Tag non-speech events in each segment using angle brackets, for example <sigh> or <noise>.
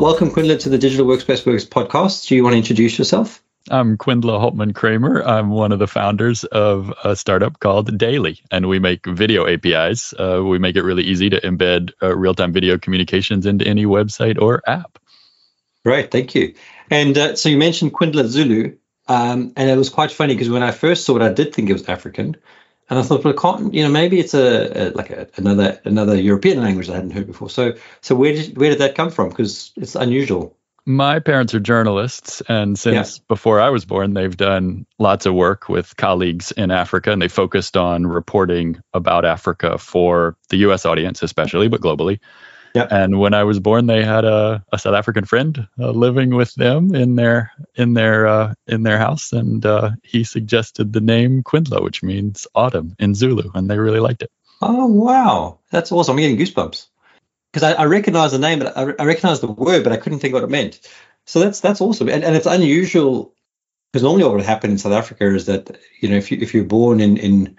Welcome, Kwindla, to the Digital Workspace Works podcast. Do you want to introduce yourself? I'm Kwindla Hultman Kramer. I'm one of the founders of a startup called Daily, and we make video APIs. Uh, we make it really easy to embed uh, real time video communications into any website or app. Great, thank you. And uh, so you mentioned Kwindla Zulu, um, and it was quite funny because when I first saw it, I did think it was African. And I thought, well, can't, you know, maybe it's a, a like a, another another European language I hadn't heard before. So, so where did where did that come from? Because it's unusual. My parents are journalists, and since yeah. before I was born, they've done lots of work with colleagues in Africa, and they focused on reporting about Africa for the U.S. audience, especially, but globally. Yep. And when I was born, they had a, a South African friend uh, living with them in their in their uh, in their house, and uh, he suggested the name Kwindla, which means autumn in Zulu, and they really liked it. Oh wow, that's awesome! I'm getting goosebumps because I, I recognize the name, but I, I recognize the word, but I couldn't think what it meant. So that's that's awesome, and, and it's unusual because normally what would happen in South Africa is that you know if you if you're born in in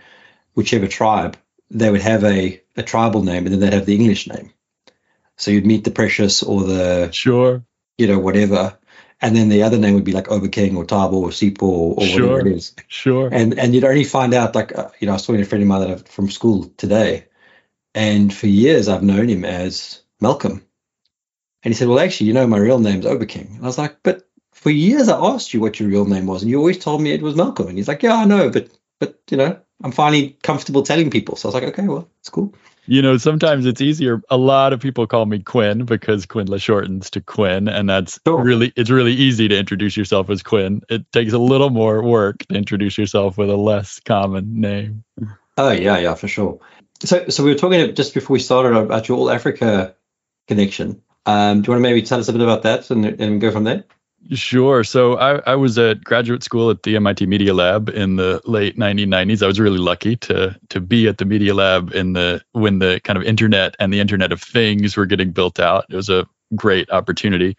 whichever tribe, they would have a a tribal name, and then they'd have the English name. So you'd meet the Precious or the sure, you know, whatever, and then the other name would be like Overking or Thabo or Sipho or, or sure, whatever it is. Sure. And and you'd only find out like uh, you know I was talking to a friend of mine that I've, from school today, and for years I've known him as Malcolm, and he said, well actually you know my real name's Overking, and I was like, but for years I asked you what your real name was, and you always told me it was Malcolm, and he's like, yeah I know, but but you know I'm finally comfortable telling people, so I was like, okay, well it's cool you know, sometimes it's easier. A lot of people call me Kwin because Kwindla shortens to Kwin, and that's sure. really it's really easy to introduce yourself as Kwin. It takes a little more work to introduce yourself with a less common name. Oh yeah, yeah, for sure. So, so we were talking just before we started about your All Africa connection. Um, do you want to maybe tell us a bit about that and, and go from there? Sure. So I, I was at graduate school at the MIT Media Lab in the late 1990s. I was really lucky to to be at the Media Lab in the when the kind of internet and the Internet of Things were getting built out. It was a great opportunity.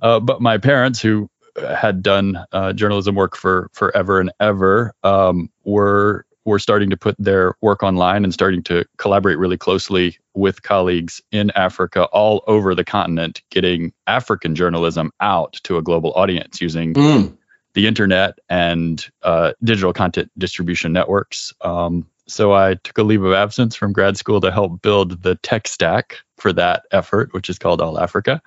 Uh, but my parents, who had done uh, journalism work for forever and ever, um, were were starting to put their work online and starting to collaborate really closely with colleagues in Africa all over the continent, getting African journalism out to a global audience using mm. the internet and uh, digital content distribution networks. Um, so I took a leave of absence from grad school to help build the tech stack for that effort, which is called All Africa.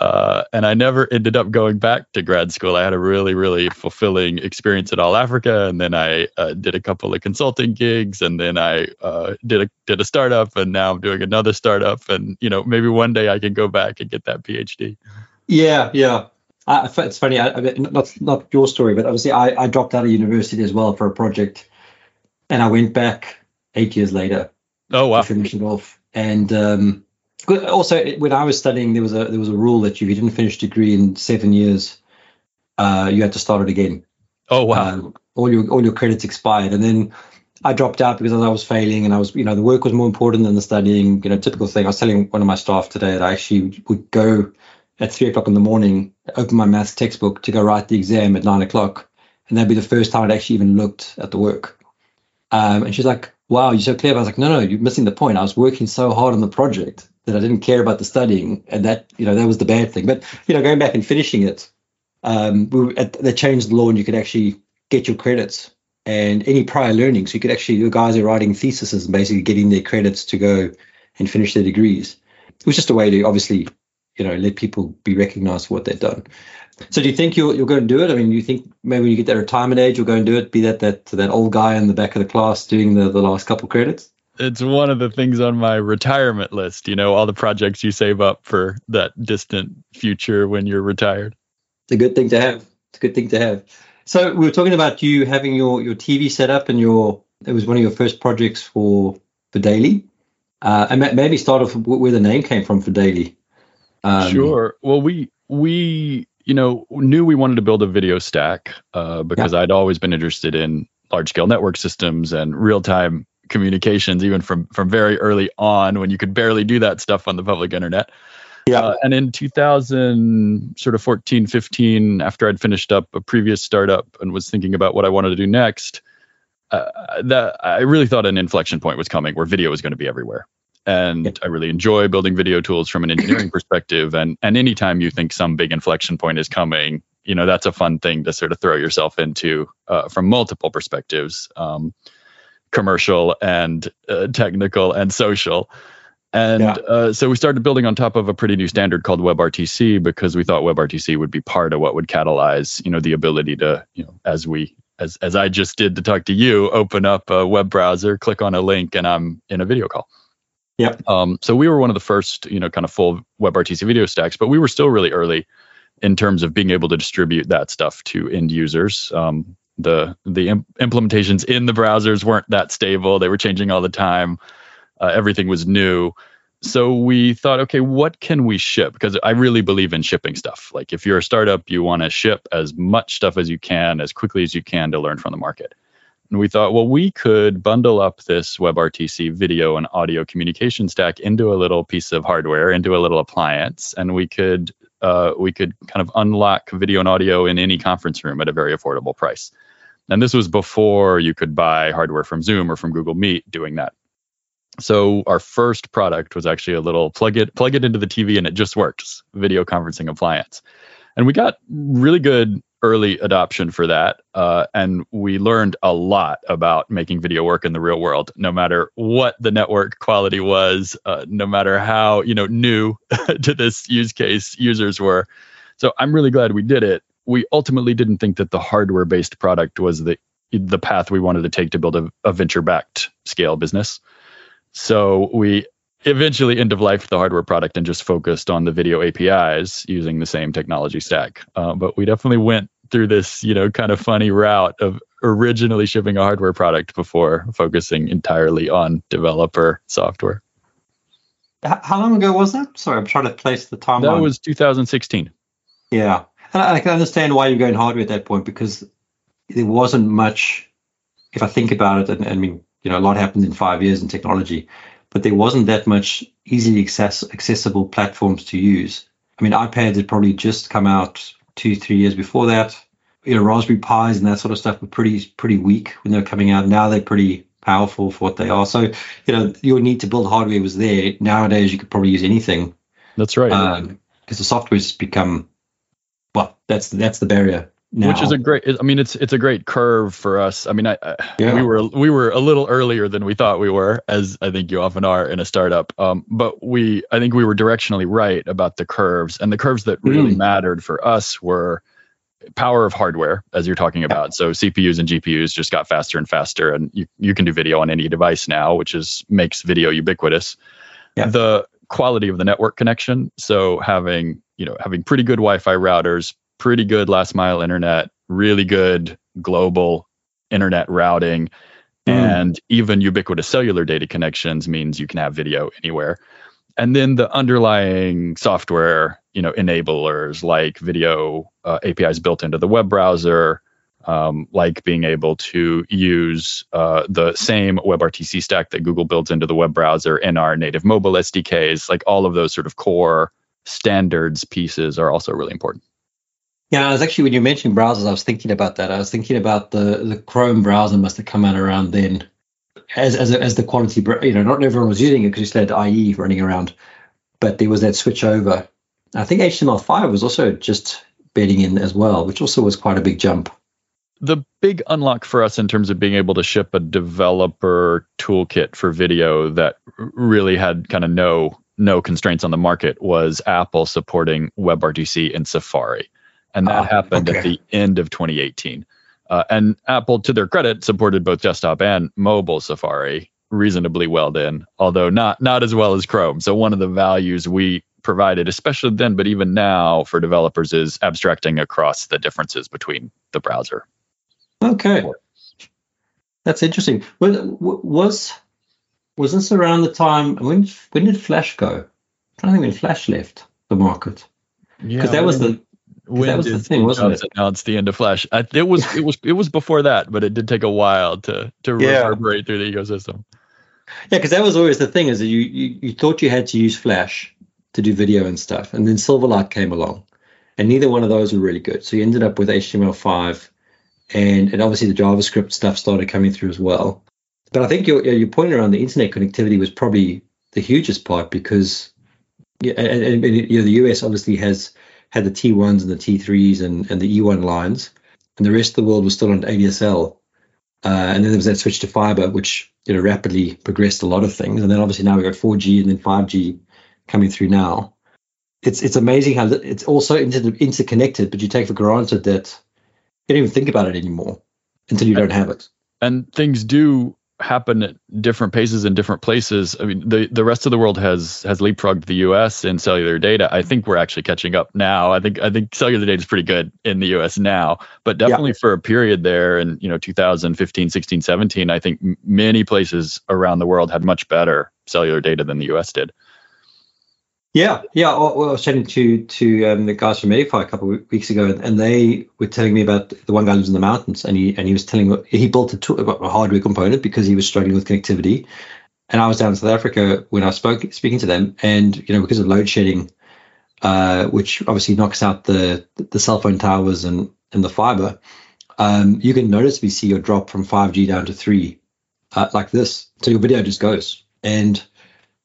Uh, and I never ended up going back to grad school. I had a really, really fulfilling experience at All Africa, and then I uh, did a couple of consulting gigs, and then I uh, did a did a startup, and now I'm doing another startup, and you know maybe one day I can go back and get that PhD. Yeah, yeah. I, it's funny. I, I not not your story, but obviously I, I dropped out of university as well for a project, and I went back eight years later. Oh wow! To finish it off, and um, also, when I was studying, there was a there was a rule that if you didn't finish degree in seven years, uh, you had to start it again. Oh wow! Um, all your all your credits expired, and then I dropped out because I was failing, and I was you know the work was more important than the studying. You know, typical thing. I was telling one of my staff today that I actually would go at three o'clock in the morning, open my maths textbook to go write the exam at nine o'clock, and that'd be the first time I'd actually even looked at the work. Um, and she's like, "Wow, you're so clever." I was like, "No, no, you're missing the point. I was working so hard on the project that I didn't care about the studying, and that you know that was the bad thing. But you know, going back and finishing it, um, we at, they changed the law, and you could actually get your credits and any prior learning. So you could actually, your guys are writing theses and basically getting their credits to go and finish their degrees. It was just a way to obviously, you know, let people be recognized for what they've done. So do you think you'll you'll go and do it? I mean, you think maybe when you get that retirement age, you'll go and do it? Be that that that old guy in the back of the class doing the, the last couple credits? It's one of the things on my retirement list. You know, all the projects you save up for that distant future when you're retired. It's a good thing to have. It's a good thing to have. So we were talking about you having your your TV set up and your it was one of your first projects for for Daily. Uh, and maybe start off where the name came from for Daily. Um, sure. Well, we we, you know, knew we wanted to build a video stack uh, because yeah. I'd always been interested in large scale network systems and real time communications, even from from very early on when you could barely do that stuff on the public internet. Yeah. Uh, and in 2000, sort of 14, 15, after I'd finished up a previous startup and was thinking about what I wanted to do next, uh, that I really thought an inflection point was coming where video was going to be everywhere. And yeah. I really enjoy building video tools from an engineering <clears throat> perspective. And and anytime you think some big inflection point is coming, you know that's a fun thing to sort of throw yourself into uh, from multiple perspectives, um, commercial and uh, technical and social. And yeah. uh, so we started building on top of a pretty new standard called WebRTC because we thought WebRTC would be part of what would catalyze, you know, the ability to, you know, as we as as I just did to talk to you, open up a web browser, click on a link, and I'm in a video call. Yeah. Um, so we were one of the first, you know, kind of full WebRTC video stacks, but we were still really early in terms of being able to distribute that stuff to end users. Um, the the imp- implementations in the browsers weren't that stable; they were changing all the time. Uh, everything was new. So we thought, okay, what can we ship? Because I really believe in shipping stuff. Like if you're a startup, you want to ship as much stuff as you can, as quickly as you can to learn from the market. And we thought, well, we could bundle up this WebRTC video and audio communication stack into a little piece of hardware, into a little appliance, and we could uh, we could kind of unlock video and audio in any conference room at a very affordable price. And this was before you could buy hardware from Zoom or from Google Meet doing that so our first product was actually a little plug it plug it into the TV and it just works video conferencing appliance, and we got really good early adoption for that, uh, and we learned a lot about making video work in the real world. No matter what the network quality was, uh, no matter how you know new <laughs> to this use case users were. So I'm really glad we did it. We ultimately didn't think that the hardware based product was the the path we wanted to take to build a, a venture backed scale business. So we eventually end of life the hardware product and just focused on the video APIs using the same technology stack. Uh, but we definitely went through this, you know, kind of funny route of originally shipping a hardware product before focusing entirely on developer software. How long ago was that? Sorry, I'm trying to place the timeline. That was 2016. Yeah, and I can understand why you're going hardware at that point because there wasn't much. If I think about it, and, and I mean, you know, a lot happened in five years in technology, but there wasn't that much easily access, accessible platforms to use. I mean, iPads had probably just come out two, three years before that. You know, Raspberry Pis and that sort of stuff were pretty, pretty weak when they were coming out. Now they're pretty powerful for what they are. So, you know, your need to build hardware was there. Nowadays, you could probably use anything. That's right. Because um, the software's become, well, that's that's the barrier now. Which is a great. I mean, it's it's a great curve for us. I mean, I, yeah. we were we were a little earlier than we thought we were, as I think you often are in a startup. Um, but we, I think we were directionally right about the curves, and the curves that really mm. mattered for us were power of hardware, as you're talking about. Yeah. So CPUs and GPUs just got faster and faster, and you you can do video on any device now, which is makes video ubiquitous. Yeah. The quality of the network connection, so having you know having pretty good Wi-Fi routers, pretty good last mile internet, really good global internet routing, mm. and even ubiquitous cellular data connections means you can have video anywhere. And then the underlying software, you know, enablers like video uh, APIs built into the web browser, um, like being able to use uh, the same WebRTC stack that Google builds into the web browser in our native mobile SDKs, like all of those sort of core standards pieces are also really important. Yeah, I was actually when you mentioned browsers, I was thinking about that. I was thinking about the the Chrome browser must have come out around then, as as as the quality. You know, not everyone was using it because you still had IE running around, but there was that switch over. I think HTML5 was also just bedding in as well, which also was quite a big jump. The big unlock for us in terms of being able to ship a developer toolkit for video that really had kind of no no constraints on the market was Apple supporting WebRTC in Safari and that uh, happened okay. at the end of 2018. Uh, and Apple, to their credit, supported both desktop and mobile Safari reasonably well then, although not not as well as Chrome. So one of the values we provided, especially then, but even now for developers, is abstracting across the differences between the browser. Okay, that's interesting. Was was this around the time when when did Flash go? I don't think when Flash left the market. because that was the that was the thing, wasn't Jobs announce the end of Flash? I, it was it was it was before that, but it did take a while to to Yeah. reverberate through the ecosystem. Yeah, because that was always the thing is that you, you you thought you had to use Flash to do video and stuff, and then Silverlight came along, and neither one of those were really good. So you ended up with HTML5, and and obviously the JavaScript stuff started coming through as well. But I think your your point around the internet connectivity was probably the hugest part because yeah, and, and, and you know the US obviously has had the T1s and the T3s and, and the E1 lines, and the rest of the world was still on ADSL. Uh, and then there was that switch to fiber, which you know rapidly progressed a lot of things. And then obviously now we've got 4G and then 5G coming through now. It's it's amazing how it's also inter- interconnected, but you take for granted that you don't even think about it anymore until you don't have it. and things do happen at different paces in different places. I mean, the the rest of the world has has leapfrogged the U.S. in cellular data. I think we're actually catching up now. I think I think cellular data is pretty good in the U.S. now, but definitely for a period there in you know 2015, 16, 17, I think m- many places around the world had much better cellular data than the U.S. did. Yeah, yeah. I, well, I was chatting to to um, the guys from Edify a couple of weeks ago, and they were telling me about the one guy lives in the mountains, and he and he was telling he built a, tool, a hardware component because he was struggling with connectivity. And I was down in South Africa when I spoke speaking to them, and you know because of load shedding, uh, which obviously knocks out the the cell phone towers and and the fiber, um, you can noticeably see your drop from 5G down to three, uh, like this. So your video just goes, and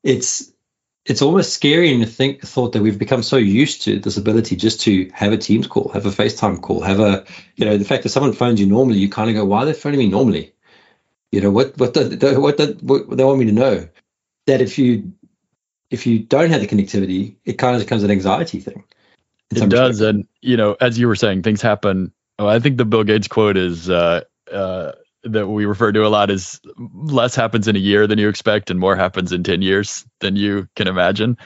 it's it's almost scary to think thought that we've become so used to this ability just to have a Teams call, have a FaceTime call, have a you know the fact that someone phones you normally, you kind of go, why are they phoning me normally? You know what what the, what, the, what they want me to know that if you if you don't have the connectivity, it kind of becomes an anxiety thing. It does, respects. and you know, as you were saying, things happen. Oh, I think the Bill Gates quote is uh, uh, that we refer to a lot is less happens in a year than you expect, and more happens in ten years than you can imagine.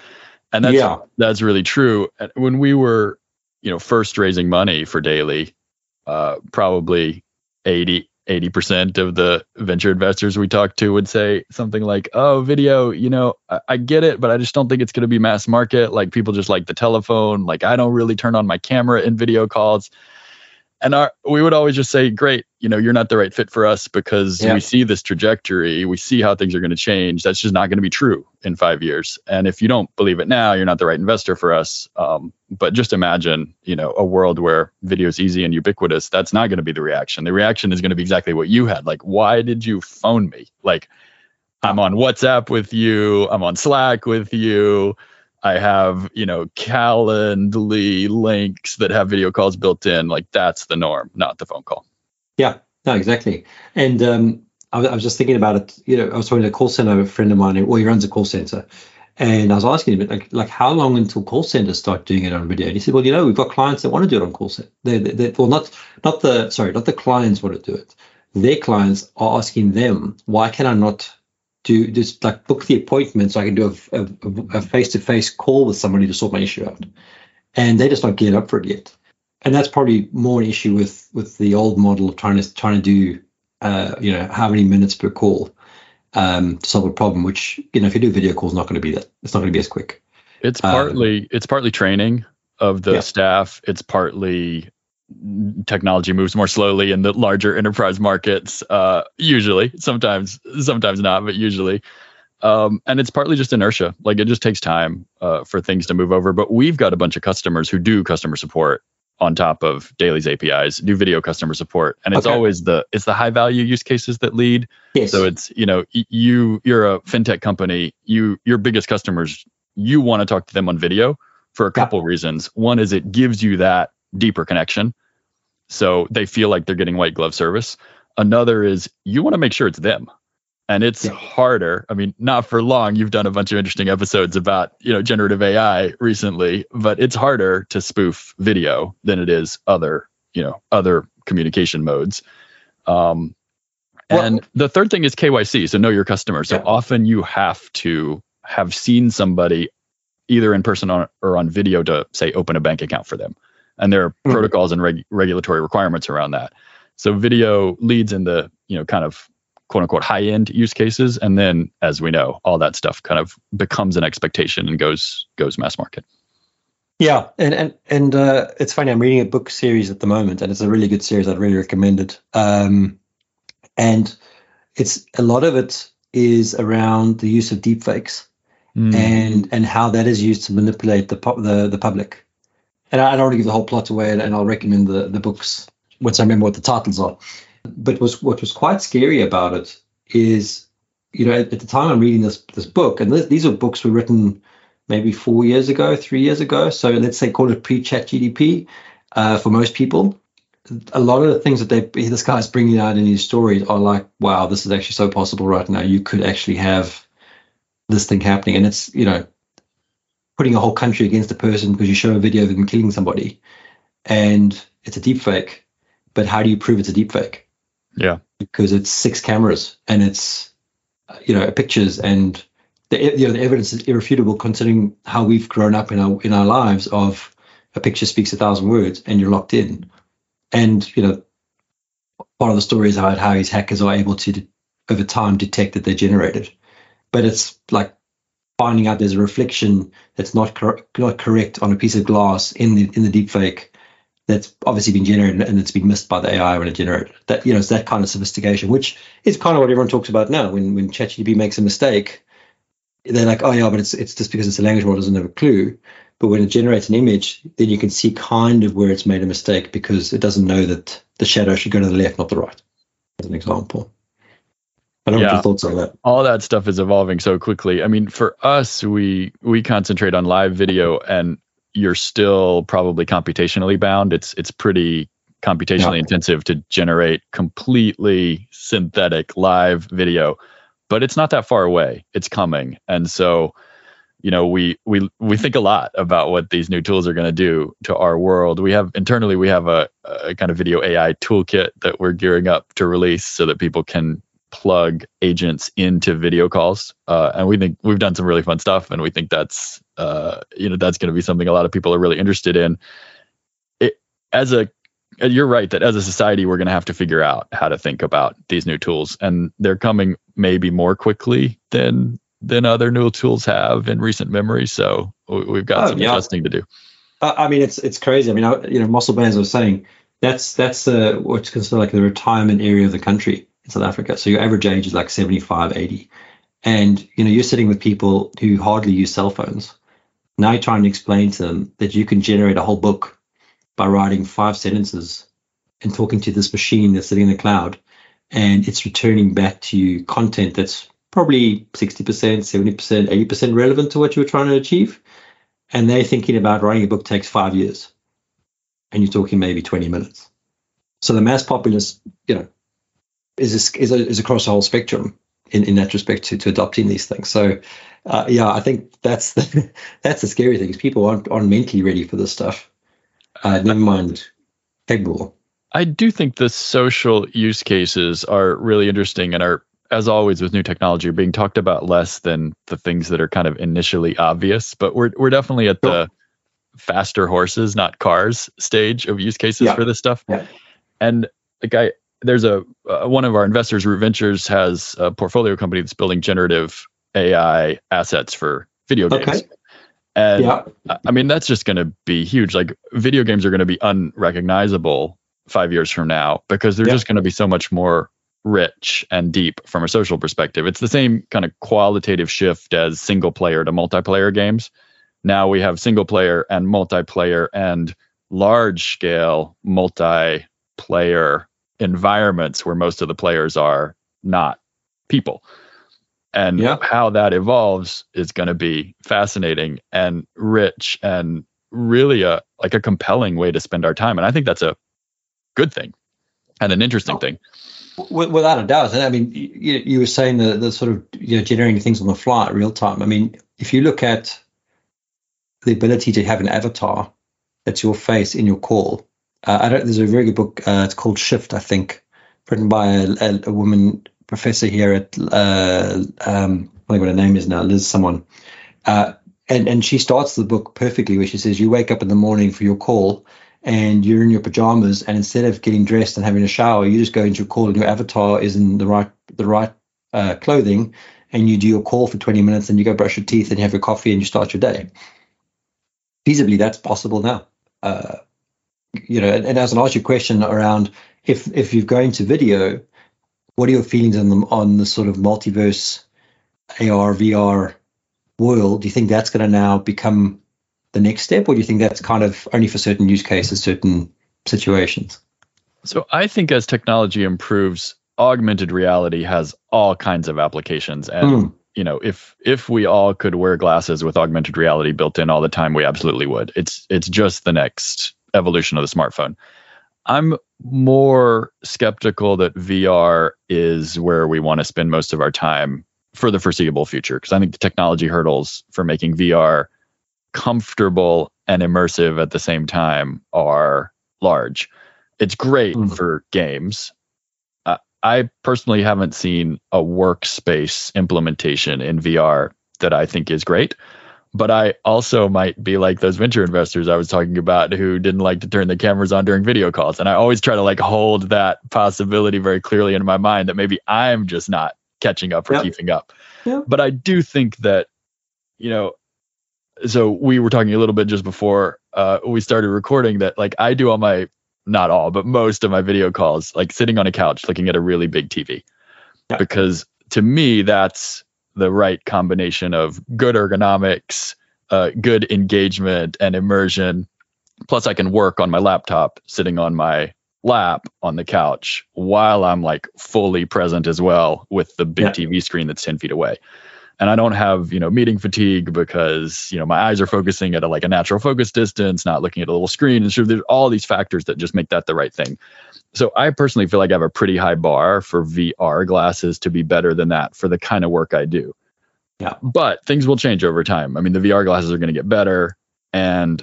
And that's Yeah. that's really true. When we were, you know, first raising money for Daily, uh, probably 80 percent of the venture investors we talked to would say something like, "Oh, video, you know, I, I get it, but I just don't think it's going to be mass market. Like people just like the telephone. Like I don't really turn on my camera in video calls." And our, we would always just say, "Great, you know, you're not the right fit for us because Yeah. we see this trajectory. We see how things are going to change. That's just not going to be true in five years. And if you don't believe it now, you're not the right investor for us. Um, but just imagine, you know, a world where video is easy and ubiquitous. That's not going to be the reaction. The reaction is going to be exactly what you had. Like, why did you phone me? Like, I'm on WhatsApp with you. I'm on Slack with you. I have, you know, Calendly links that have video calls built in. Like, that's the norm, not the phone call. Yeah, no, exactly. And um, I, was- I was just thinking about it. You know, I was talking to a call center, a friend of mine, who- well, he runs a call center, and I was asking him, like, like how long until call centers start doing it on video? And he said, well, you know, we've got clients that want to do it on call center. They, they, they, well, not not the sorry, not the clients want to do it. Their clients are asking them, why can I not do just like book the appointment so I can do a, a, a face-to-face call with somebody to sort my issue out? And they just not geared up for it yet and that's probably more an issue with with the old model of trying to trying to do uh, you know how many minutes per call um, to solve a problem. Which you know if you do video calls, not going to be that. It's not going to be as quick. It's Um, partly it's partly training of the Yeah. staff. It's partly technology moves more slowly in the larger enterprise markets. Uh, usually, sometimes sometimes not, but usually. Um, and it's partly just inertia. Like it just takes time uh, for things to move over. But we've got a bunch of customers who do customer support on top of Daily's APIs, do video customer support, and it's Okay. always the it's the high value use cases that lead. Yes. So it's you know you you're a fintech company. You your biggest customers you want to talk to them on video for a Yeah. couple reasons. One is it gives you that deeper connection, so they feel like they're getting white glove service. Another is you want to make sure it's them, and it's Yeah. harder. I mean, not for long. You've done a bunch of interesting episodes about you know generative AI recently, but it's harder to spoof video than it is other you know other communication modes. Um, Well- and the third thing is KYC, so know your customer. So Yeah. often you have to have seen somebody either in person or, or on video to say open a bank account for them. And there are Mhm. protocols and reg- regulatory requirements around that. So video leads in the, you know, kind of quote unquote high end use cases. And then as we know, all that stuff kind of becomes an expectation and goes goes mass market. Yeah, and and and uh, it's funny. I'm reading a book series at the moment, and it's a really good series. I'd really recommend it. Um, and it's a lot of it is around the use of deepfakes mm. and and how that is used to manipulate the the the public. And I don't want to give the whole plot away, and, and I'll recommend the the books once I remember what the titles are. But was what was quite scary about it is, you know, at, at the time I'm reading this this book, and th- these are books were written maybe four years ago, three years ago. So let's say call it pre-ChatGPT uh, for most people. A lot of the things that they this guy's bringing out in his stories are like, wow, this is actually so possible right now. You could actually have this thing happening, and it's you know putting a whole country against a person because you show a video of them killing somebody, and it's a deep fake. But how do you prove it's a deep fake? Yeah, because it's six cameras and it's you know pictures and the you know the evidence is irrefutable considering how we've grown up in our in our lives of a picture speaks a thousand words and you're locked in and you know part of the story is about how his hackers are able to over time detect that they're generated but it's like finding out there's a reflection that's not cor- not correct on a piece of glass in the in the deep fake that's obviously been generated and it's been missed by the AI when it generated that you know it's that kind of sophistication which is kind of what everyone talks about now when when ChatGPT makes a mistake they're like, oh yeah, but it's it's just because it's a language model doesn't have a clue. But when it generates an image, then you can see kind of where it's made a mistake because it doesn't know that the shadow should go to the left, not the right. As an example. I don't yeah. know your thoughts on that. All that stuff is evolving so quickly. I mean, for us, we we concentrate on live video, and you're still probably computationally bound. It's it's pretty computationally yeah. intensive to generate completely synthetic live video but it's not that far away. It's coming. And so, you know, we we we think a lot about what these new tools are going to do to our world. We have internally we have a, a kind of video AI toolkit that we're gearing up to release so that people can plug agents into video calls. Uh, and we think we've done some really fun stuff, and we think that's uh, you know that's going to be something a lot of people are really interested in. It, as a you're right that as a society we're going to have to figure out how to think about these new tools and they're coming maybe more quickly than than other new tools have in recent memory so we've got oh, some yeah. adjusting to do i mean it's it's crazy i mean I, you know muscle bands was saying that's that's uh, what's considered like the retirement area of the country in south africa so your average age is like 75 80 and you know you're sitting with people who hardly use cell phones now you're trying to explain to them that you can generate a whole book by writing five sentences and talking to this machine that's sitting in the cloud. And it's returning back to you content that's probably 60%, 70%, 80% relevant to what you were trying to achieve. And they're thinking about writing a book takes five years. And you're talking maybe 20 minutes. So the mass populace, you know, is, is, is across the whole spectrum in, in that respect to, to adopting these things. So, uh, yeah, I think that's the, <laughs> that's the scary thing is people aren't, aren't mentally ready for this stuff. Uh, never mind capable. I do think the social use cases are really interesting and are, as always with new technology, are being talked about less than the things that are kind of initially obvious. But we're we're definitely at the faster horses, not cars stage of use cases yeah. for this stuff. Yeah. And like I, there's a uh, one of our investors, Root Ventures, has a portfolio company that's building generative AI assets for video games. Okay. And yeah. I mean, that's just going to be huge. Like, video games are going to be unrecognizable five years from now because they're yeah. just going to be so much more rich and deep from a social perspective. It's the same kind of qualitative shift as single player to multiplayer games. Now we have single player and multiplayer and large scale multiplayer environments where most of the players are not people. And yeah. how that evolves is going to be fascinating and rich and really a like a compelling way to spend our time. And i think that's a good thing and an interesting oh, thing. without a doubt. And i mean you, you were saying the, the sort of you know generating things on the fly at real time. I mean if you look at the ability to have an avatar that's your face in your call uh, I don't, there's a very good book uh, it's called shift i think written by a, a, a woman professor here at uh, um, I think what her name is now, Liz someone, uh, and and she starts the book perfectly where she says you wake up in the morning for your call and you're in your pajamas and instead of getting dressed and having a shower you just go into your call and your avatar is in the right the right uh, clothing and you do your call for 20 minutes and you go brush your teeth and you have your coffee and you start your day feasibly that's possible now. Uh, you know, and, and as an answer your question around if if you're going to video, what are your feelings on the on the sort of multiverse AR VR world? Do you think that's going to now become the next step, or do you think that's kind of only for certain use cases, certain situations? So I think as technology improves, augmented reality has all kinds of applications and mm. you know if if we all could wear glasses with augmented reality built in all the time we absolutely would it's it's just the next evolution of the smartphone i'm more skeptical that vr is where we want to spend most of our time for the foreseeable future because i think the technology hurdles for making vr comfortable and immersive at the same time are large it's great mm. for games I personally haven't seen a workspace implementation in VR that I think is great. But I also might be like those venture investors I was talking about who didn't like to turn the cameras on during video calls. And I always try to like hold that possibility very clearly in my mind that maybe I'm just not catching up or yep. keeping up. Yep. But I do think that, you know, so we were talking a little bit just before uh, we started recording that like I do all my not all, but most of my video calls, like sitting on a couch looking at a really big TV. Yeah. Because to me, that's the right combination of good ergonomics, uh, good engagement, and immersion. Plus, I can work on my laptop sitting on my lap on the couch while I'm like fully present as well with the big yeah. TV screen that's 10 feet away and I don't have you know meeting fatigue because you know my eyes are focusing at a, like a natural focus distance, not looking at a little screen, and so there's all these factors that just make that the right thing. So I personally feel like I have a pretty high bar for VR glasses to be better than that for the kind of work I do. Yeah. But things will change over time. I mean, the VR glasses are going to get better, and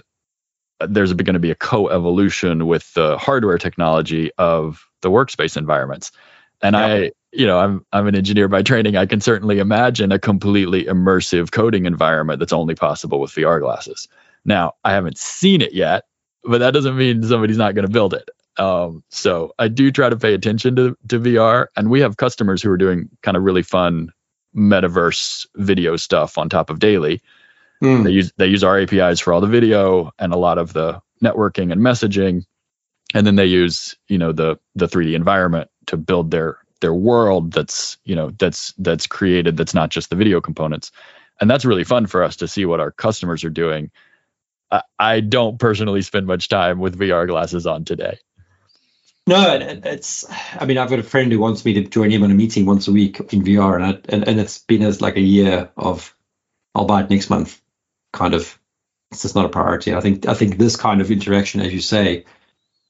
there's going to be a co-evolution with the hardware technology of the workspace environments. And yeah. I you know, I'm I'm an engineer by training. I can certainly imagine a completely immersive coding environment that's only possible with VR glasses. Now, I haven't seen it yet, but that doesn't mean somebody's not going to build it. Um, so I do try to pay attention to to VR, and we have customers who are doing kind of really fun metaverse video stuff on top of daily. Mm. They use they use our APIs for all the video and a lot of the networking and messaging, and then they use you know the the 3D environment to build their their world that's you know that's that's created that's not just the video components. And that's really fun for us to see what our customers are doing. I, I don't personally spend much time with vr glasses on today. No it's i mean i've got a friend who wants me to join him on a meeting once a week in vr and I, and, and it's been as like a year of i'll buy it next month kind of. It's just not a priority. I think i think this kind of interaction as you say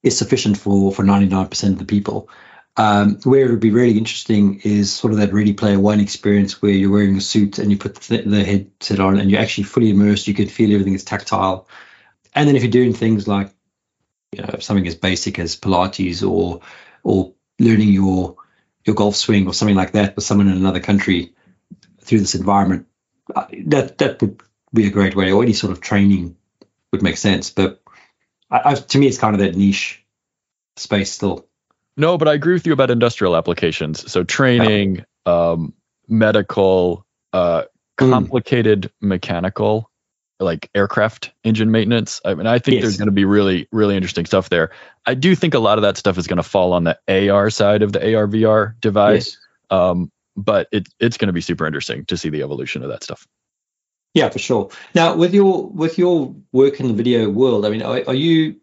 is sufficient for for 99% of the people um, where it would be really interesting is sort of that Ready Player One experience where you're wearing a suit and you put the, the headset on and you're actually fully immersed. You can feel everything is tactile. And then if you're doing things like you know something as basic as Pilates or or learning your your golf swing or something like that with someone in another country through this environment, uh, that that would be a great way. Or any sort of training would make sense. But I, I, to me, it's kind of that niche space still. No, but I agree with you about industrial applications. So training, um, medical, uh, hmm. complicated mm. mechanical, like aircraft engine maintenance. I mean, I think yes. there's going to be really, really interesting stuff there. I do think a lot of that stuff is going to fall on the AR side of the AR VR device. Yes. Um, but it, it's going to be super interesting to see the evolution of that stuff. Yeah, for sure. Now, with your with your work in the video world, I mean, are, are you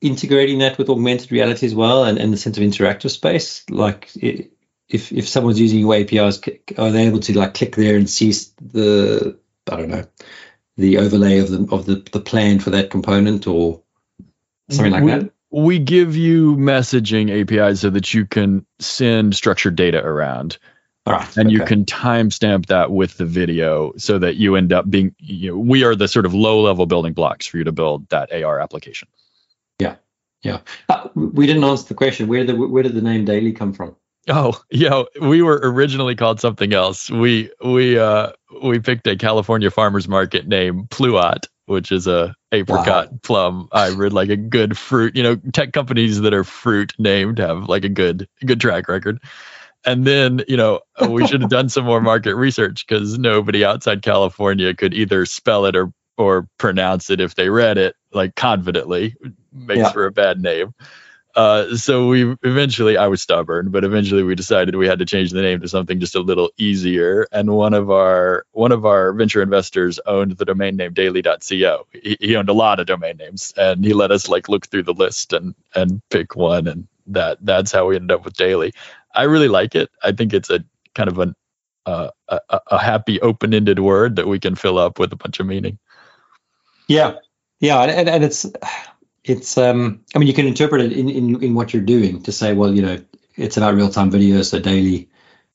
integrating that with augmented reality as well and, and the sense of interactive space like if if someone's using your apis are they able to like click there and see the i don't know the overlay of the of the, the plan for that component or something like we, that? we give you messaging apis so that you can send structured data around. Right, and okay. you can timestamp that with the video so that you end up being you know, we are the sort of low level building blocks for you to build that ar application yeah. Uh, we didn't answer the question. Where did the where did the name Daily come from? Oh, yeah, we were originally called something else. We we uh we picked a California farmers market name, Pluot, which is a apricot wow. plum hybrid, like a good fruit. You know, tech companies that are fruit named have like a good good track record. And then, you know, we should have done some more market research because nobody outside California could either spell it or or pronounce it if they read it like confidently makes Yeah. for a bad name. Uh, so we eventually, I was stubborn, but eventually we decided we had to change the name to something just a little easier. And one of our one of our venture investors owned the domain name daily.co. He, he owned a lot of domain names, and he let us like look through the list and and pick one, and that that's how we ended up with daily. I really like it. I think it's a kind of an uh, a, a- happy open-ended word that we can fill up with a bunch of meaning. Yeah, yeah, and, and it's it's um I mean you can interpret it in, in in what you're doing to say well you know it's about real time video so daily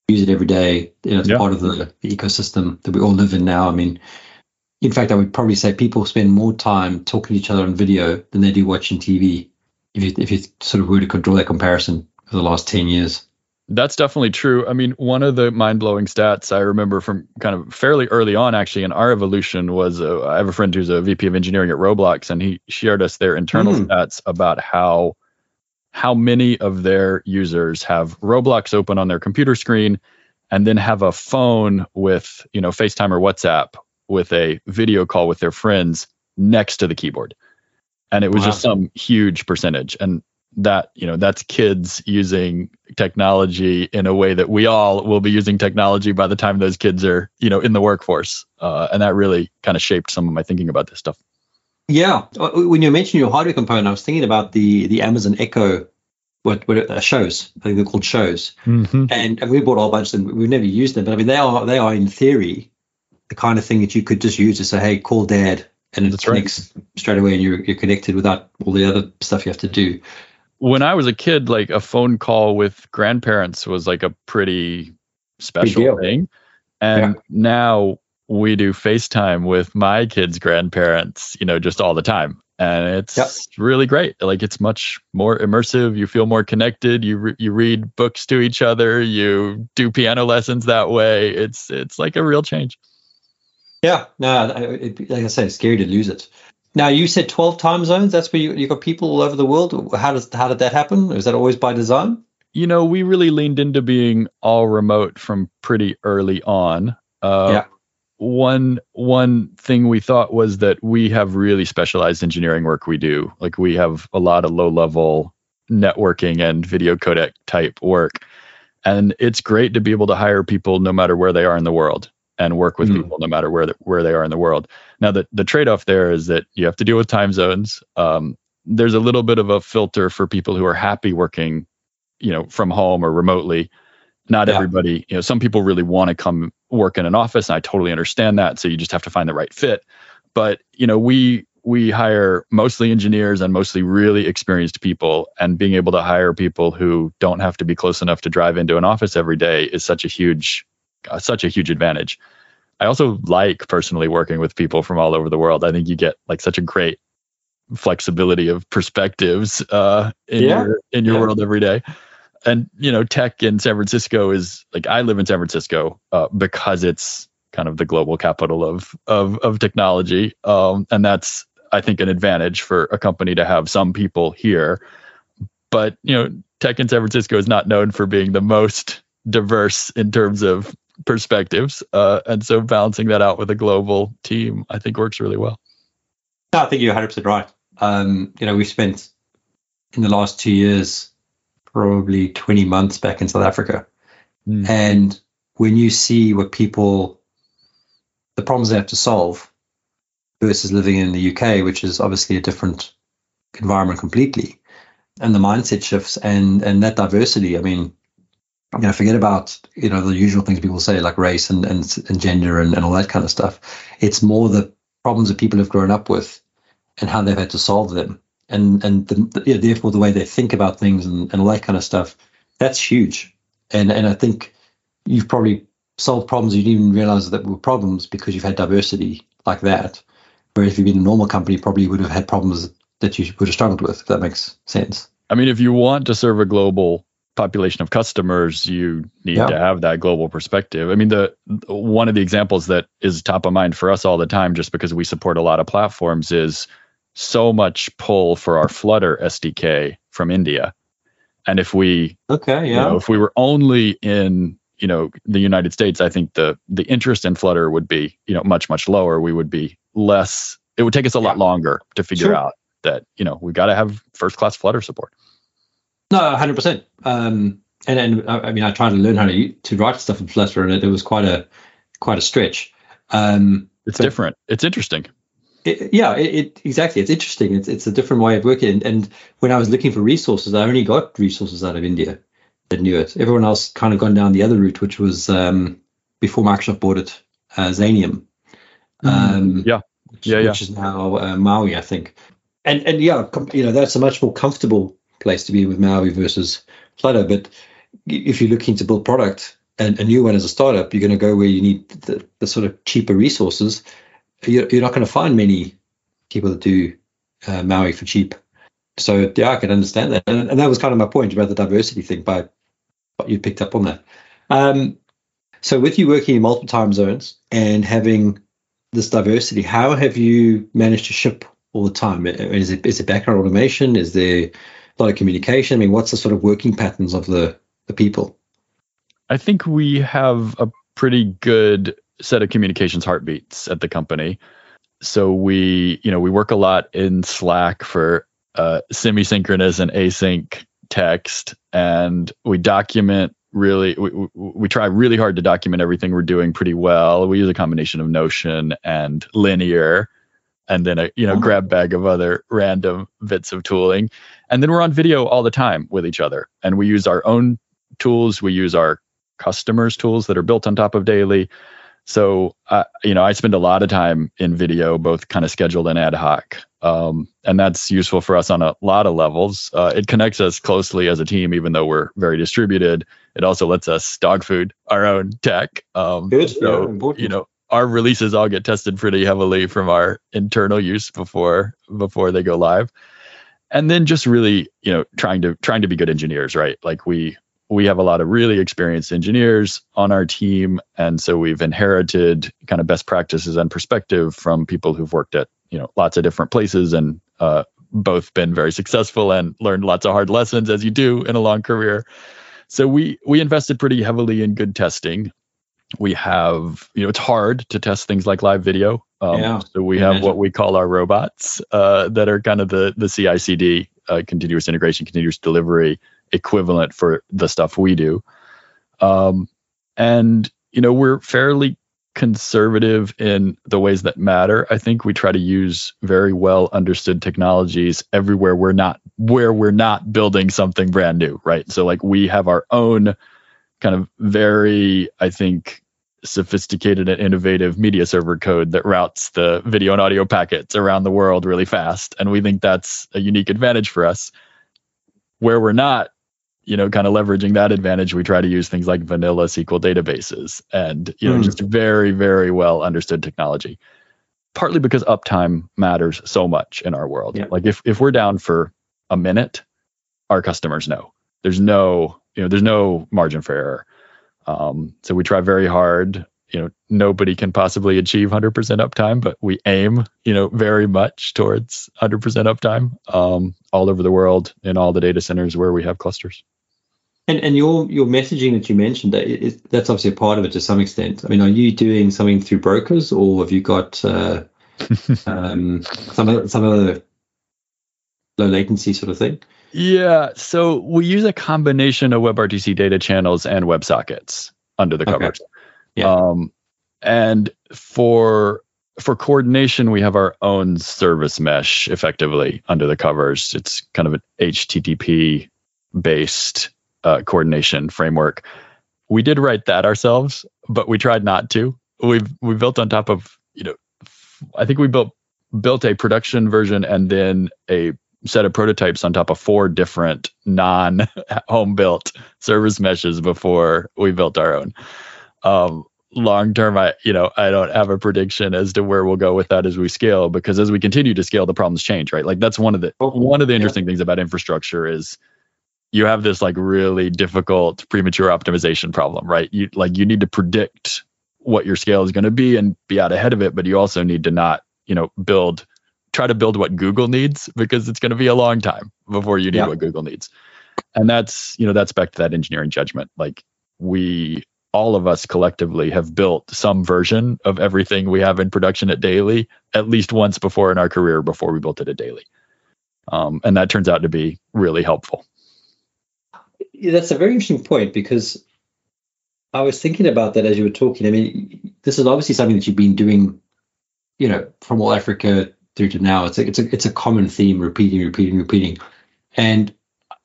use it every day you know it's Yeah. part of the, the ecosystem that we all live in now I mean in fact I would probably say people spend more time talking to each other on video than they do watching TV if you if you sort of were to draw that comparison for the last 10 years That's definitely true. I mean, one of the mind blowing stats I remember from kind of fairly early on, actually, in our evolution was uh, I have a friend who's a VP of engineering at Roblox, and he shared us their internal Hmm. stats about how how many of their users have Roblox open on their computer screen and then have a phone with, you know, FaceTime or WhatsApp with a video call with their friends next to the keyboard. And it was Wow. just some huge percentage. And that, you know, that's kids using technology in a way that we all will be using technology by the time those kids are, you know, in the workforce. Uh, and that really kind of shaped some of my thinking about this stuff. Yeah, Uh, when you mentioned your hardware component, I was thinking about the the Amazon Echo, what what uh, shows. I think they're called shows, Mm-hmm. and, and we bought a whole bunch of them. We've never used them, but I mean they are they are in theory the kind of thing that you could just use to say, hey, call dad, and it That's right. connects straight away, and you're you're connected without all the other stuff you have to do. When I was a kid, like a phone call with grandparents was like a pretty special thing. And now we do FaceTime with my kids' grandparents, you know, just all the time. And it's Yep. really great. Like it's much more immersive. You feel more connected. You re- you read books to each other. You do piano lessons that way. It's it's like a real change. Yeah, no, I- it, like I said, it's scary to lose it. Now you said twelve time zones. That's where you you got people all over the world. How does how did that happen? Is that always by design? you know, we really leaned into being all remote from pretty early on. Uh, Yeah. One one thing we thought was that we have really specialized engineering work we do. Like we have a lot of low level networking and video codec type work, and it's great to be able to hire people no matter where they are in the world and work with Mhm. people no matter where the, where they are in the world. Now the the trade off there is that you have to deal with time zones. Um, there's a little bit of a filter for people who are happy working you know from home or remotely not Yeah. everybody you know some people really want to come work in an office and i totally understand that so you just have to find the right fit but you know we we hire mostly engineers and mostly really experienced people and being able to hire people who don't have to be close enough to drive into an office every day is such a huge uh, such a huge advantage i also like personally working with people from all over the world i think you get like such a great flexibility of perspectives uh, in Yeah. your in your Yeah. world every day. And you know, tech in San Francisco is like I live in San Francisco uh, because it's kind of the global capital of of of technology, um, and that's I think an advantage for a company to have some people here. But you know, tech in San Francisco is not known for being the most diverse in terms of perspectives, uh, and so balancing that out with a global team, I think works really well. No, I think you're 100% right. Um, you know, we've spent in the last two years probably 20 months back in South Africa. Mm. And when you see what people, the problems they have to solve versus living in the UK, which is obviously a different environment completely, and the mindset shifts and, and that diversity, I mean, you know, forget about, you know, the usual things people say like race and, and, and gender and, and all that kind of stuff. It's more the problems that people have grown up with and how they've had to solve them. And and the, yeah, therefore the way they think about things and, and all that kind of stuff that's huge. And and i think you've probably solved problems you didn't even realize that were problems because you've had diversity like that. Whereas if you'd been a normal company you probably would have had problems that you would have struggled with if that makes sense. I mean, if you want to serve a global population of customers, you need Yeah. to have that global perspective. I mean, the one of the examples that is top of mind for us all the time, just because we support a lot of platforms, is so much pull for our Flutter SDK from India. And if we okay you yeah know, if we were only in you know the United States, I think the the interest in Flutter would be you know much much lower. We would be less. It would take us a yeah. lot longer to figure sure. out that you know we got to have first class Flutter support. No, hundred um, percent. And and I mean, I tried to learn how to to write stuff in Flutter, and it, it was quite a quite a stretch. Um, it's different. It's interesting. It, yeah, it, it, exactly. It's interesting. It's it's a different way of working. And, and, when I was looking for resources, I only got resources out of India that knew it. Everyone else kind of gone down the other route, which was um, before Microsoft bought it, uh, Xamarin. Mm, um, yeah, which, yeah, yeah. Which is now uh, Maui, I think. And and yeah, you know that's a much more comfortable place to be with Maui versus Flutter. But if you're looking to build product and a new one as a startup, you're going to go where you need the, the sort of cheaper resources. You're, you're not going to find many people that do uh, Maui for cheap. So yeah, I can understand that, and, and, that was kind of my point about the diversity thing. But but you picked up on that. Um, so with you working in multiple time zones and having this diversity, how have you managed to ship all the time? Is it is it background automation? Is there a lot of communication? I mean, what's the sort of working patterns of the the people? I think we have a pretty good set of communications heartbeats at the company. So we, you know, we work a lot in Slack for uh, semi-synchronous and async text, and we document really. We, we, we try really hard to document everything we're doing pretty well. We use a combination of Notion and Linear, and then a you know oh. grab bag of other random bits of tooling, and then we're on video all the time with each other, and we use our own tools. We use our customers' tools that are built on top of Daily. So, uh, you know, I spend a lot of time in video, both kind of scheduled and ad hoc. Um, and that's useful for us on a lot of levels. Uh, it connects us closely as a team, even though we're very distributed. It also lets us dog food our own tech. Um, Good. So, yeah, you know, our releases all get tested pretty heavily from our internal use before before they go live. And then just really, you know, trying to trying to be good engineers, right? Like we we have a lot of really experienced engineers on our team and so we've inherited kind of best practices and perspective from people who've worked at you know lots of different places and uh, both been very successful and learned lots of hard lessons as you do in a long career so we we invested pretty heavily in good testing we have you know it's hard to test things like live video um, yeah, so we have imagine. what we call our robots uh, that are kind of the the CI/CD uh, continuous integration, continuous delivery equivalent for the stuff we do. Um, and you know we're fairly conservative in the ways that matter. I think we try to use very well understood technologies everywhere we're not where we're not building something brand new, right? So like we have our own kind of very I think sophisticated and innovative media server code that routes the video and audio packets around the world really fast and we think that's a unique advantage for us where we're not you know, kind of leveraging that advantage, we try to use things like vanilla SQL databases and, you know, mm. just very, very well understood technology. Partly because uptime matters so much in our world. Yeah. Like if, if we're down for a minute, our customers know. There's no, you know, there's no margin for error. Um, so we try very hard. You know, nobody can possibly achieve 100% uptime, but we aim, you know, very much towards 100% uptime um, all over the world in all the data centers where we have clusters. And and your your messaging that you mentioned that is, that's obviously a part of it to some extent. I mean, are you doing something through brokers, or have you got uh, <laughs> um, some some other low latency sort of thing? Yeah, so we use a combination of WebRTC data channels and WebSockets under the covers. Okay. Yeah. Um, and for for coordination, we have our own service mesh effectively under the covers. It's kind of an HTTP based uh, coordination framework. We did write that ourselves, but we tried not to. We've we built on top of you know, I think we built built a production version and then a set of prototypes on top of four different non <laughs> home built service meshes before we built our own. Um, long term i you know i don't have a prediction as to where we'll go with that as we scale because as we continue to scale the problems change right like that's one of the one of the interesting yeah. things about infrastructure is you have this like really difficult premature optimization problem, right? You like you need to predict what your scale is going to be and be out ahead of it, but you also need to not, you know, build try to build what Google needs because it's going to be a long time before you need yeah. what Google needs. And that's, you know, that's back to that engineering judgment. Like we all of us collectively have built some version of everything we have in production at Daily at least once before in our career before we built it at Daily. Um, and that turns out to be really helpful. That's a very interesting point because I was thinking about that as you were talking. I mean, this is obviously something that you've been doing, you know, from AllAfrica through to now. It's a, it's a, it's a common theme, repeating, repeating, repeating. And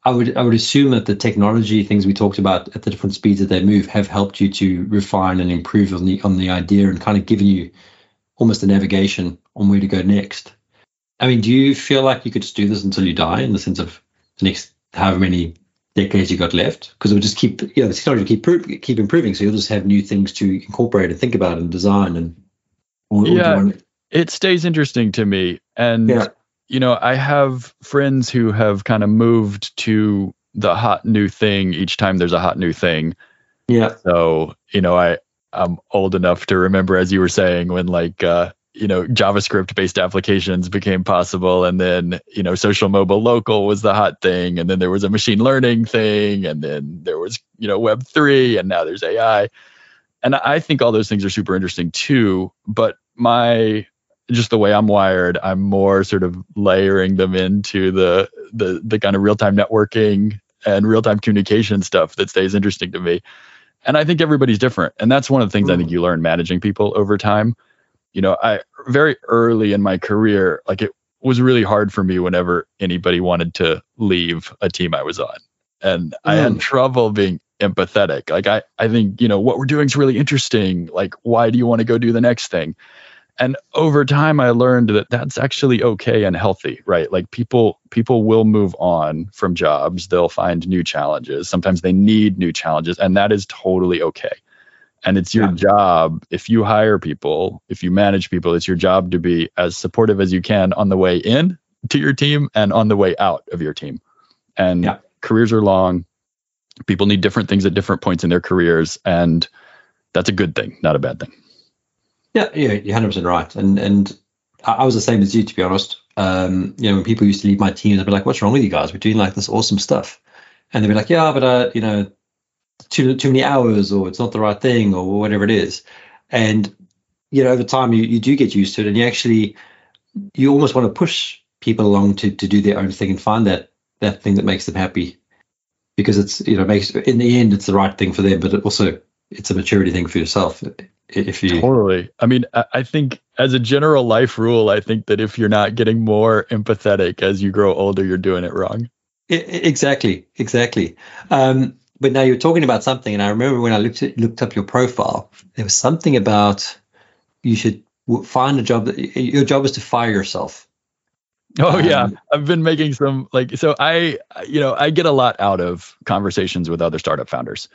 I would I would assume that the technology things we talked about at the different speeds that they move have helped you to refine and improve on the on the idea and kind of given you almost a navigation on where to go next. I mean, do you feel like you could just do this until you die in the sense of the next however many decades you got left? Because it would just keep you know the technology keep keep improving, so you'll just have new things to incorporate and think about and design and. Or, yeah, or it stays interesting to me, and yeah you know, I have friends who have kind of moved to the hot new thing each time there's a hot new thing. Yeah. So, you know, I I'm old enough to remember as you were saying when like uh you know javascript based applications became possible and then you know social mobile local was the hot thing and then there was a machine learning thing and then there was you know web 3 and now there's ai and i think all those things are super interesting too but my just the way I'm wired, I'm more sort of layering them into the the the kind of real time networking and real time communication stuff that stays interesting to me. And I think everybody's different, and that's one of the things mm. I think mm. you learn managing people over time. You know, I very early in my career, like it was really hard for me whenever anybody wanted to leave a team I was on, and mm. I had mm. trouble being empathetic. Like I I think you know what we're doing is really interesting. Like why do you want to go do the next thing? And over time i learned that that's actually okay and healthy right? Like people people will move on from jobs. They'll find new challenges. Sometimes they need new challenges and that is totally okay. And it's your yeah. job if you hire people if you manage people it's your job to be as supportive as you can on the way in to your team and on the way out of your team. And yeah. careers are long. People need different things at different points in their careers and that's a good thing not a bad thing yeah, yeah, you're hundred percent right. And and I was the same as you, to be honest. Um, you know, when people used to leave my team, they'd be like, "What's wrong with you guys? We're doing like this awesome stuff," and they'd be like, "Yeah, but uh, you know, too too many hours, or it's not the right thing, or whatever it is." And you know, over time, you, you do get used to it, and you actually you almost want to push people along to to do their own thing and find that that thing that makes them happy, because it's you know makes in the end it's the right thing for them, but it also it's a maturity thing for yourself if you totally. I mean i think as a general life rule i think that if you're not getting more empathetic as you grow older you're doing it wrong. Exactly exactly. Um, but now you're talking about something and i remember when i looked at, looked up your profile there was something about you should find a job that your job is to fire yourself. Oh um, yeah, I've been making some like so I you know I get a lot out of conversations with other startup founders,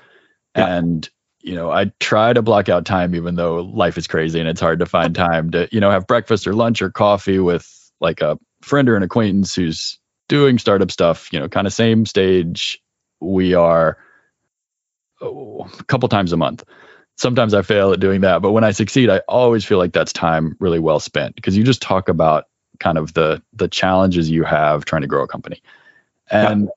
yeah. and you know, I try to block out time, even though life is crazy and it's hard to find time to, you know, have breakfast or lunch or coffee with like a friend or an acquaintance who's doing startup stuff, you know, kind of same stage we are oh, a couple times a month. Sometimes I fail at doing that, but when I succeed, I always feel like that's time really well spent because you just talk about kind of the the challenges you have trying to grow a company. And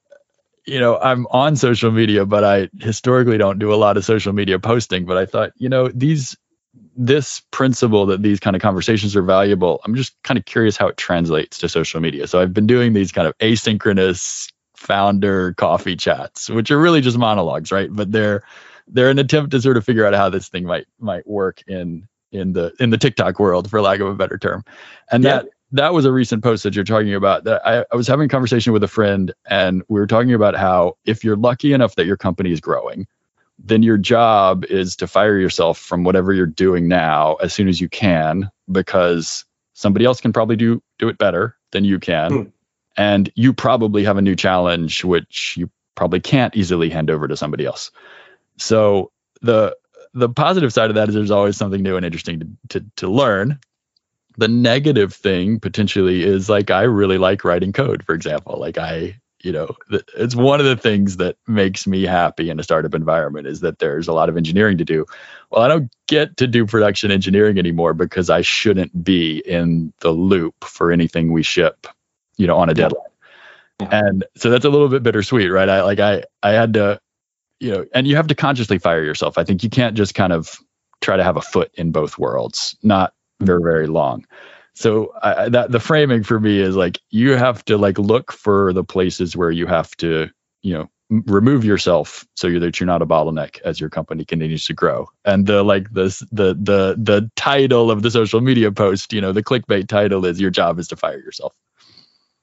you know, I'm on social media, but I historically don't do a lot of social media posting. But I thought, you know, these this principle that these kind of conversations are valuable. I'm just kind of curious how it translates to social media. So I've been doing these kind of asynchronous founder coffee chats, which are really just monologues, right? But they're they're an attempt to sort of figure out how this thing might might work in in the in the TikTok world, for lack of a better term. And yeah. that that was a recent post that you're talking about that I, I was having a conversation with a friend and we were talking about how if you're lucky enough that your company is growing then your job is to fire yourself from whatever you're doing now as soon as you can because somebody else can probably do do it better than you can. Hmm. and you probably have a new challenge which you probably can't easily hand over to somebody else. So the the positive side of that is there's always something new and interesting to, to, to learn the negative thing potentially is like I really like writing code, for example. Like I, you know, it's one of the things that makes me happy in a startup environment is that there's a lot of engineering to do. Well, I don't get to do production engineering anymore because I shouldn't be in the loop for anything we ship, you know, on a deadline. And so that's a little bit bittersweet, right? I like I I had to you know, and you have to consciously fire yourself. I think you can't just kind of try to have a foot in both worlds, not very, very long. So that the framing for me is like you have to like look for the places where you have to, you know, remove yourself so that you're not a bottleneck as your company continues to grow. And the like this the the the title of the social media post you know the clickbait title is your job is to fire yourself.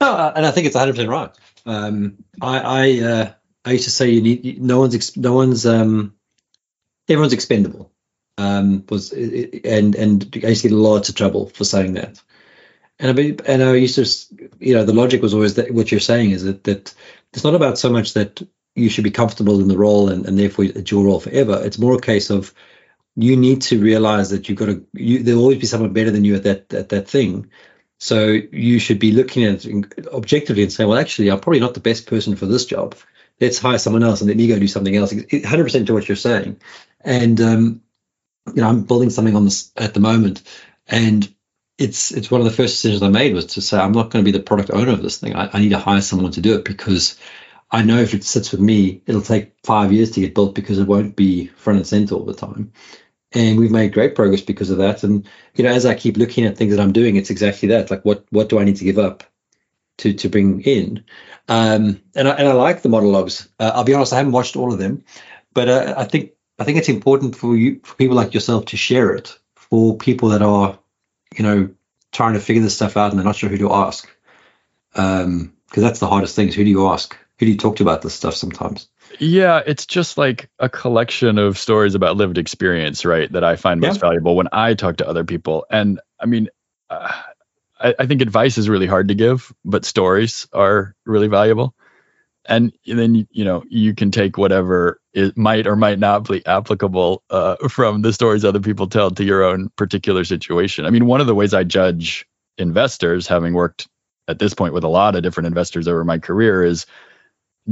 No, and i think it's 100% right. Um, i i uh, i used to say you need no one's no one's um everyone's expendable um was and and i used to get lots of trouble for saying that and I and I used to, you know, the logic was always that what you're saying is that that it's not about so much that you should be comfortable in the role and, and therefore it's your role forever. It's more a case of you need to realize that you've got to you, there'll always be someone better than you at that at that thing. So you should be looking at it objectively and saying, well, actually, I'm probably not the best person for this job. Let's hire someone else and let me go do something else. 100% to what you're saying. And um, you know, I'm building something on this at the moment, and it's it's one of the first decisions I made was to say I'm not going to be the product owner of this thing. I, I, need to hire someone to do it because I know if it sits with me, it'll take five years to get built because it won't be front and center all the time. And we've made great progress because of that. And you know, as I keep looking at things that I'm doing, it's exactly that. Like, what what do I need to give up to to bring in? Um, and I and I like the monologues. Uh, I'll be honest, I haven't watched all of them, but uh, I think I think it's important for you for people like yourself to share it for people that are you know, trying to figure this stuff out and they're not sure who to ask. Um, because that's the hardest thing is who do you ask? Who do you talk to about this stuff sometimes? Yeah, it's just like a collection of stories about lived experience, right? That I find most valuable when I talk to other people. And I mean, uh, I, I, think advice is really hard to give, but stories are really valuable and then you know you can take whatever it might or might not be applicable uh, from the stories other people tell to your own particular situation. I mean, one of the ways I judge investors, having worked at this point with a lot of different investors over my career, is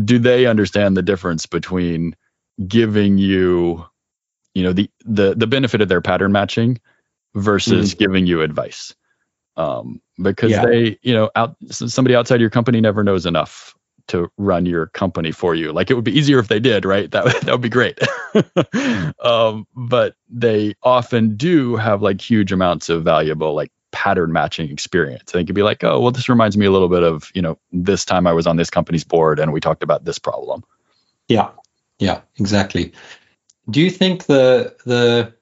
do they understand the difference between giving you, you know, the the the benefit of their pattern matching versus mm. giving you advice? Um, because yeah. they, you know, out somebody outside your company never knows enough to run your company for you. Like it would be easier if they did, right? That would, <laughs> that would be great. <laughs> um, but they often do have like huge amounts of valuable like pattern matching experience. They could be like, oh, well, this reminds me a little bit of, you know, this time I was on this company's board and we talked about this problem. Yeah. Yeah, exactly. Do you think the the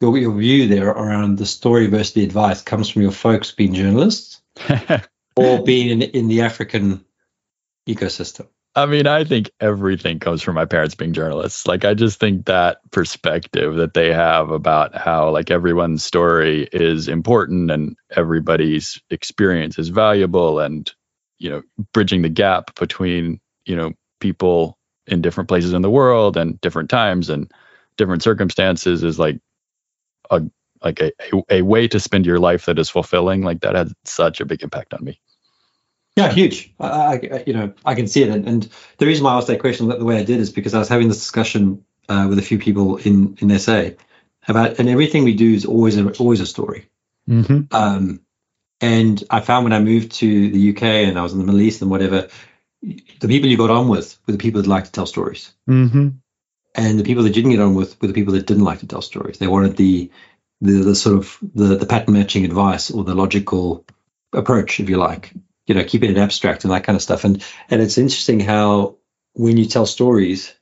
your, your view there around the story versus the advice comes from your folks being journalists <laughs> or being in, in the African ecosystem? I mean, I think everything comes from my parents being journalists. Like, I just think that perspective that they have about how, like, everyone's story is important and everybody's experience is valuable and, you know, bridging the gap between, you know, people in different places in the world and different times and different circumstances is like a like a, a, way to spend your life that is fulfilling like that had such a big impact on me yeah, huge. I, I, you know, I can see it, and, and, the reason why I asked that question the way I did is because I was having this discussion uh, with a few people in in SA about, and everything we do is always a, always a story. Mm-hmm. Um, and I found when I moved to the UK and I was in the Middle East and whatever, the people you got on with were the people that like to tell stories, mm-hmm. and the people that didn't get on with were the people that didn't like to tell stories. They wanted the the, the sort of the, the pattern matching advice or the logical approach, if you like you know keeping it abstract and that kind of stuff. And and it's interesting how when you tell stories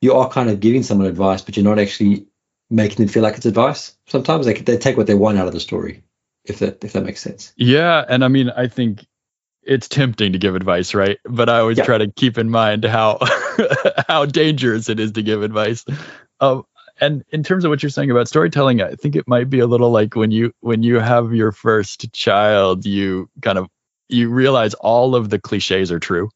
you are kind of giving someone advice but you're not actually making them feel like it's advice. Sometimes they, they take what they want out of the story if that if that makes sense. Yeah and i mean i think it's tempting to give advice right? But i always yeah. try to keep in mind how <laughs> how dangerous it is to give advice. Um, and in terms of what you're saying about storytelling i think it might be a little like when you when you have your first child you kind of you realize all of the cliches are true.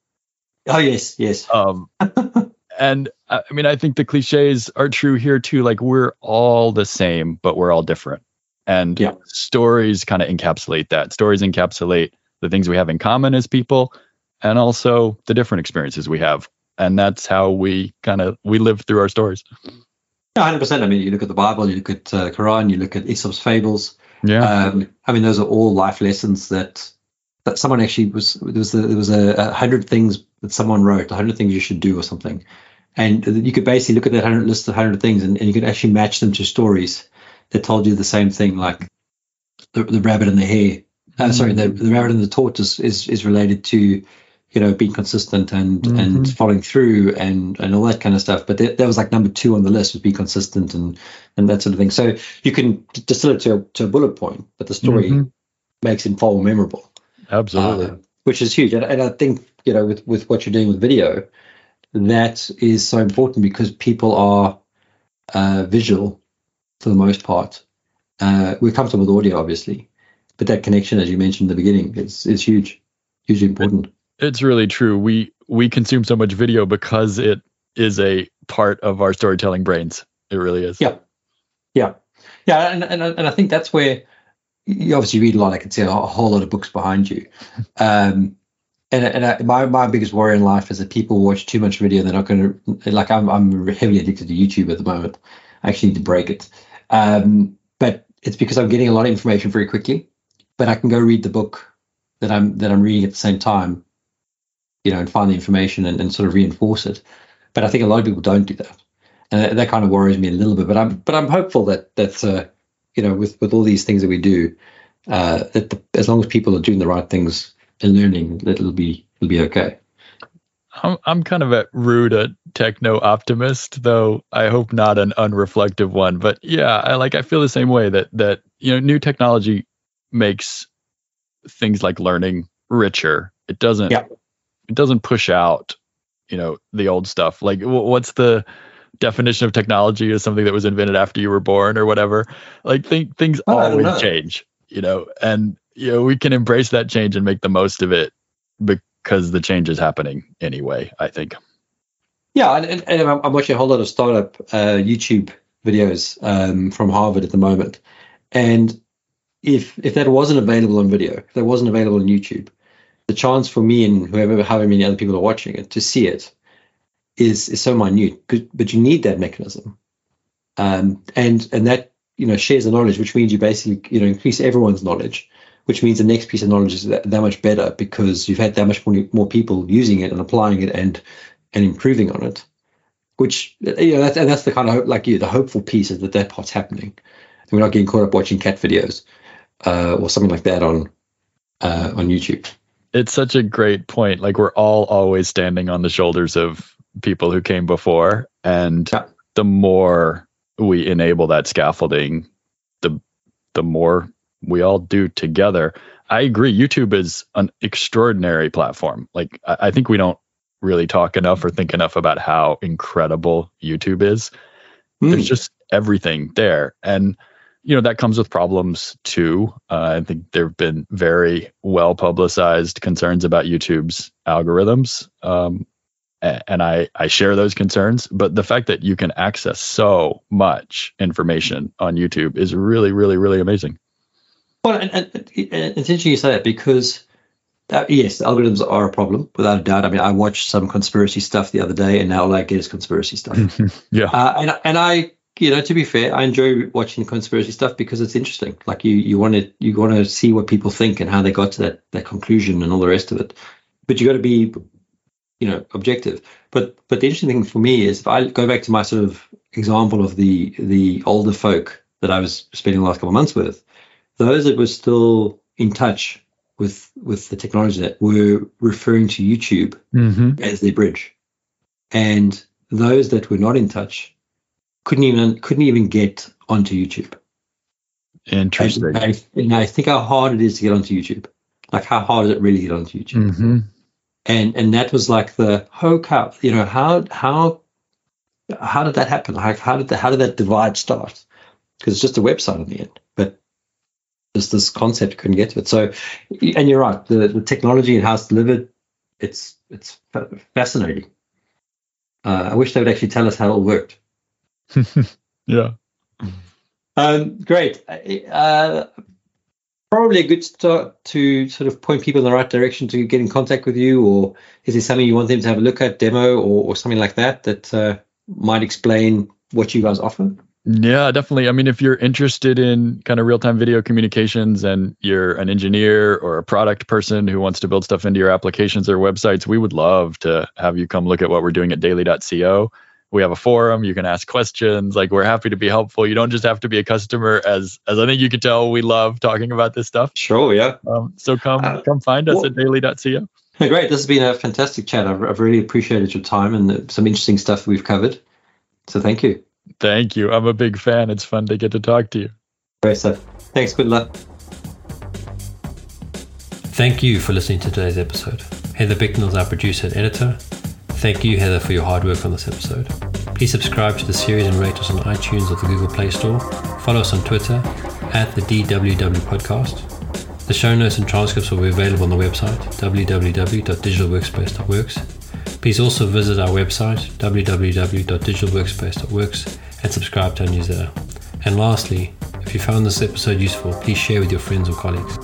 Oh yes, yes. Um, <laughs> and I mean, I think the cliches are true here too. Like we're all the same, but we're all different. And yeah. stories kind of encapsulate that. Stories encapsulate the things we have in common as people, and also the different experiences we have. And that's how we kind of we live through our stories. Yeah, hundred percent. I mean, you look at the Bible, you look at uh, Quran, you look at Aesop's fables. Yeah. Um, I mean, those are all life lessons that that someone actually was there was a, there was a, a hundred things that someone wrote, a hundred things you should do or something, and you could basically look at that 100 list of 100 things and, and you could actually match them to stories that told you the same thing like the, the rabbit and the hare. Uh, sorry the, the rabbit and the tortoise is is related to you know being consistent and Mhm. and following through and and all that kind of stuff. But that, that was like number two on the list was be consistent and and that sort of thing. So you can distill it to a, to a bullet point but the story Mhm. makes it far more memorable Absolutely. uh, which is huge. And, and I think you know, with with what you're doing with video, that is so important because people are uh, visual for the most part. Uh, we're comfortable with audio, obviously, but that connection, as you mentioned in the beginning, is is huge, hugely important. it's really true. We we consume so much video because it is a part of our storytelling brains. It really is. Yeah. Yeah, yeah, and and and I think that's where you obviously read a lot. I can see a whole lot of books behind you. <laughs> Um, and and I, my my biggest worry in life is that people watch too much video. They're not going to like. I'm I'm heavily addicted to YouTube at the moment. I actually need to break it. Um, but it's because I'm getting a lot of information very quickly. But I can go read the book that I'm that I'm reading at the same time, you know, and find the information and, and sort of reinforce it. But I think a lot of people don't do that, and that, that kind of worries me a little bit. But I'm but I'm hopeful that that's uh, you know with with all these things that we do, uh, that the, as long as people are doing the right things and learning, that it'll be it'll be okay. I'm I'm kind of at root a techno optimist, though I hope not an unreflective one. But yeah, I like I feel the same way that that you know new technology makes things like learning richer. It doesn't Yeah. it doesn't push out you know the old stuff. Like wh- what's the definition of technology is something that was invented after you were born or whatever. Like think things Oh, always change, you know, and you know we can embrace that change and make the most of it because the change is happening anyway. I think. Yeah, and, and, I'm watching a whole lot of startup uh, YouTube videos um, from Harvard at the moment, and if if that wasn't available on video, if that wasn't available on YouTube, the chance for me and whoever, however many other people are watching it to see it is is so minute. But- you need that mechanism, um, and and that you know shares the knowledge, which means you basically you know increase everyone's knowledge, which means the next piece of knowledge is that, that much better because you've had that much more, more people using it and applying it and and improving on it. Which you know that's and that's the kind of hope, like you the hopeful piece is that that part's happening. And we're not getting caught up watching cat videos uh, or something like that on uh, on YouTube. It's such a great point. Like we're all always standing on the shoulders of people who came before, and Yeah. the more we enable that scaffolding, the the more we all do together. I agree. YouTube is an extraordinary platform. Like I, I think we don't really talk enough or think enough about how incredible YouTube is. Hmm. There's just everything there, and you know that comes with problems too. Uh, I think there have been very well publicized concerns about YouTube's algorithms, um, and I I share those concerns. But the fact that you can access so much information on YouTube is really really really amazing. Well, and, and, and it's interesting you say that because that, yes, algorithms are a problem without a doubt. I mean, I watched some conspiracy stuff the other day, and now all I get is conspiracy stuff. <laughs> yeah, Uh, and and I, you know, to be fair, I enjoy watching conspiracy stuff because it's interesting. Like you, you want to you want to see what people think and how they got to that that conclusion and all the rest of it. But you got to be, you know, objective. But but the interesting thing for me is if I go back to my sort of example of the the older folk that I was spending the last couple of months with, those that were still in touch with with the technology that were referring to YouTube mm-hmm. as their bridge, and those that were not in touch couldn't even couldn't even get onto YouTube. interesting. And I, and I think how hard it is to get onto YouTube. Like how hard is it really to get onto YouTube? Mm-hmm. And and that was like the oh cow, you know how how how did that happen? Like how did the, how did that divide start? Because it's just a website in the end, but just this concept couldn't get to it. So, and you're right, the, the technology and how it's delivered, it's it's fascinating. Uh, I wish they would actually tell us how it all worked. <laughs> yeah. Um, great. Uh, probably a good start to sort of point people in the right direction to get in contact with you, or is there something you want them to have a look at, demo, or, or something like that that uh, might explain what you guys offer? Yeah, definitely. I mean, if you're interested in kind of real time video communications and you're an engineer or a product person who wants to build stuff into your applications or websites, we would love to have you come look at what we're doing at daily.co. We have a forum. You can ask questions. Like we're happy to be helpful. You don't just have to be a customer, as as I think you can tell. We love talking about this stuff. Sure, yeah. Um, so come uh, come find us well, at daily.co. <laughs> Great. This has been a fantastic chat. I've, I've really appreciated your time and some interesting stuff we've covered. So thank you. Thank you. I'm a big fan. It's fun to get to talk to you. Great stuff. Thanks. Good luck. Thank you for listening to today's episode. Heather Bicknell is our producer and editor. Thank you, Heather, for your hard work on this episode. Please subscribe to the series and rate us on iTunes or the Google Play Store. Follow us on Twitter at the DWW Podcast. The show notes and transcripts will be available on the website www.digitalworkspace.works. Please also visit our website www.digitalworkspace.works and subscribe to our newsletter. And lastly, if you found this episode useful, please share with your friends or colleagues.